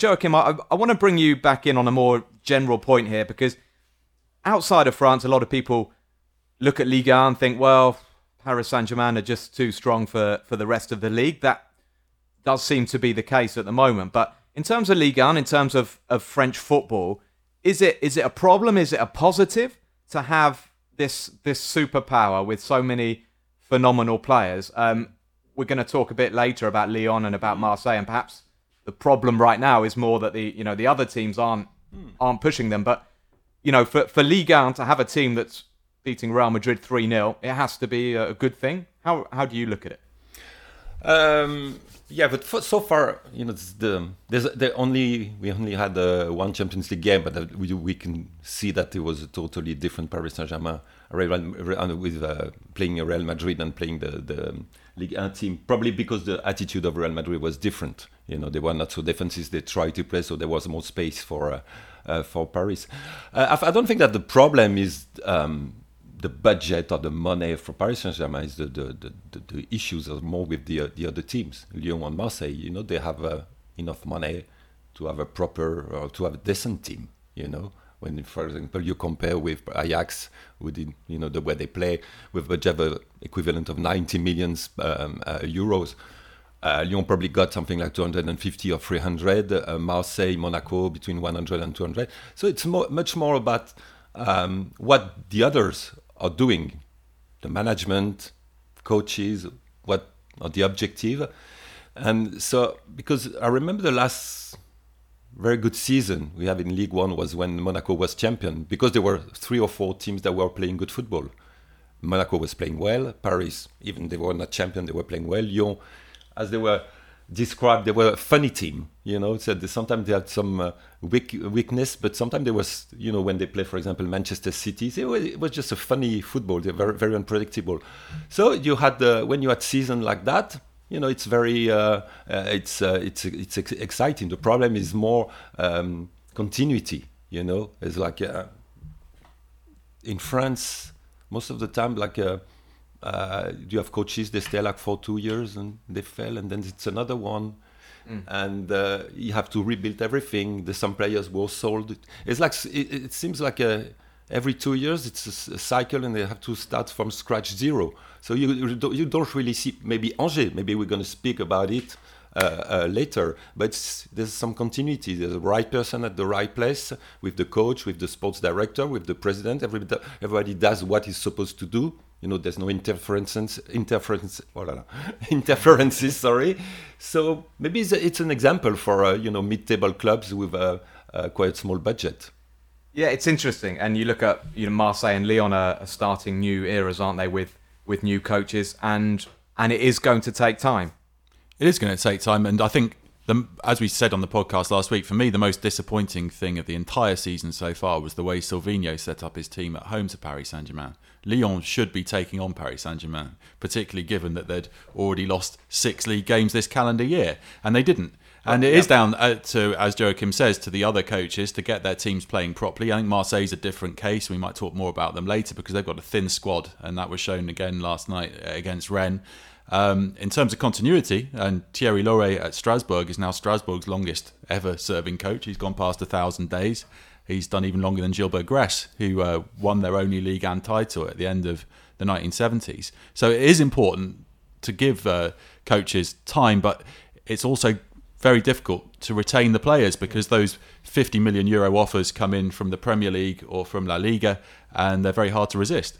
Joachim, I, I want to bring you back in on a more general point here because outside of France, a lot of people look at Ligue 1 and think, well, Paris Saint Germain are just too strong for, for the rest of the league. That does seem to be the case at the moment. But in terms of Ligue 1, in terms of, of French football, is it is it a problem? Is it a positive to have this this superpower with so many phenomenal players? Um, we're going to talk a bit later about Lyon and about Marseille, and perhaps the problem right now is more that the you know the other teams aren't aren't pushing them. But you know, for for Ligue 1 to have a team that's beating Real Madrid three 0 it has to be a good thing. How how do you look at it? Um, yeah, but for, so far, you know, the there's the only we only had uh, one Champions League game, but we we can see that it was a totally different Paris Saint Germain with uh, playing Real Madrid and playing the the Ligue 1 team. Probably because the attitude of Real Madrid was different. You know, they were not so defensive. They tried to play, so there was more space for uh, uh for Paris. Uh, I, don't think that the problem is. Um, the budget or the money for Paris Saint Germain is the, the, the, the, issues are more with the, the other teams. Lyon and Marseille, you know, they have uh, enough money to have a proper or to have a decent team, you know. When, for example, you compare with Ajax, the, you know the way they play, with a budget equivalent of 90 millions um, uh, euros. Uh, Lyon probably got something like 250 or 300. Uh, Marseille, Monaco between 100 and 200. So it's more, much more about um, what the others are doing, the management, coaches, what are the objective. And so, because I remember the last very good season we have in League One was when Monaco was champion, because there were three or four teams that were playing good football. Monaco was playing well, Paris, even they were not champion, they were playing well. Lyon, as they were described they were a funny team you know. So sometimes they had some uh, weak, weakness but sometimes there was you know when they play for example manchester city it was, it was just a funny football. They're very very unpredictable. So you had the when you had season like that you know it's very uh, uh, it's uh, it's it's ex- exciting. The problem is more um, continuity you know. It's like uh, in france most of the time like uh, uh, you have coaches they stay like for two years and they fail and then it's another one mm. and uh, you have to rebuild everything the some players were sold it's like it, it seems like a, every two years it's a, a, cycle and they have to start from scratch zero so you, you, don't, really see maybe Angers maybe we're going to speak about it uh, uh, later. But there's some continuity. There's the right person at the right place with the coach, with the sports director, with the president. Everybody, everybody does what he's supposed to do you know there's no interferences interference oh la la, interferences sorry. So maybe it's, it's an example for uh, you know mid-table clubs with a, a, quite small budget. Yeah it's interesting. And you look at you know marseille and lyon are, are starting new eras aren't they with with new coaches? And and it is going to take time. It is going to take time. And i think the, as we said on the podcast last week, for me, the most disappointing thing of the entire season so far was the way Sylvinho set up his team at home to Paris Saint Germain. Lyon should be taking on Paris Saint Germain, particularly given that they'd already lost six league games this calendar year, and they didn't. And it is down uh, to, as Joachim says, to the other coaches to get their teams playing properly. I think Marseille's a different case. We might talk more about them later because they've got a thin squad, and that was shown again last night against Rennes. Um, in terms of continuity, and Thierry Laurey at Strasbourg is now Strasbourg's longest ever serving coach. He's gone past a thousand days. He's done even longer than Gilbert Gress, who uh, won their only League and title at the end of the 1970s. So it is important to give uh, coaches time, but it's also very difficult to retain the players because those 50 million euro offers come in from the Premier League or from La Liga, and they're very hard to resist.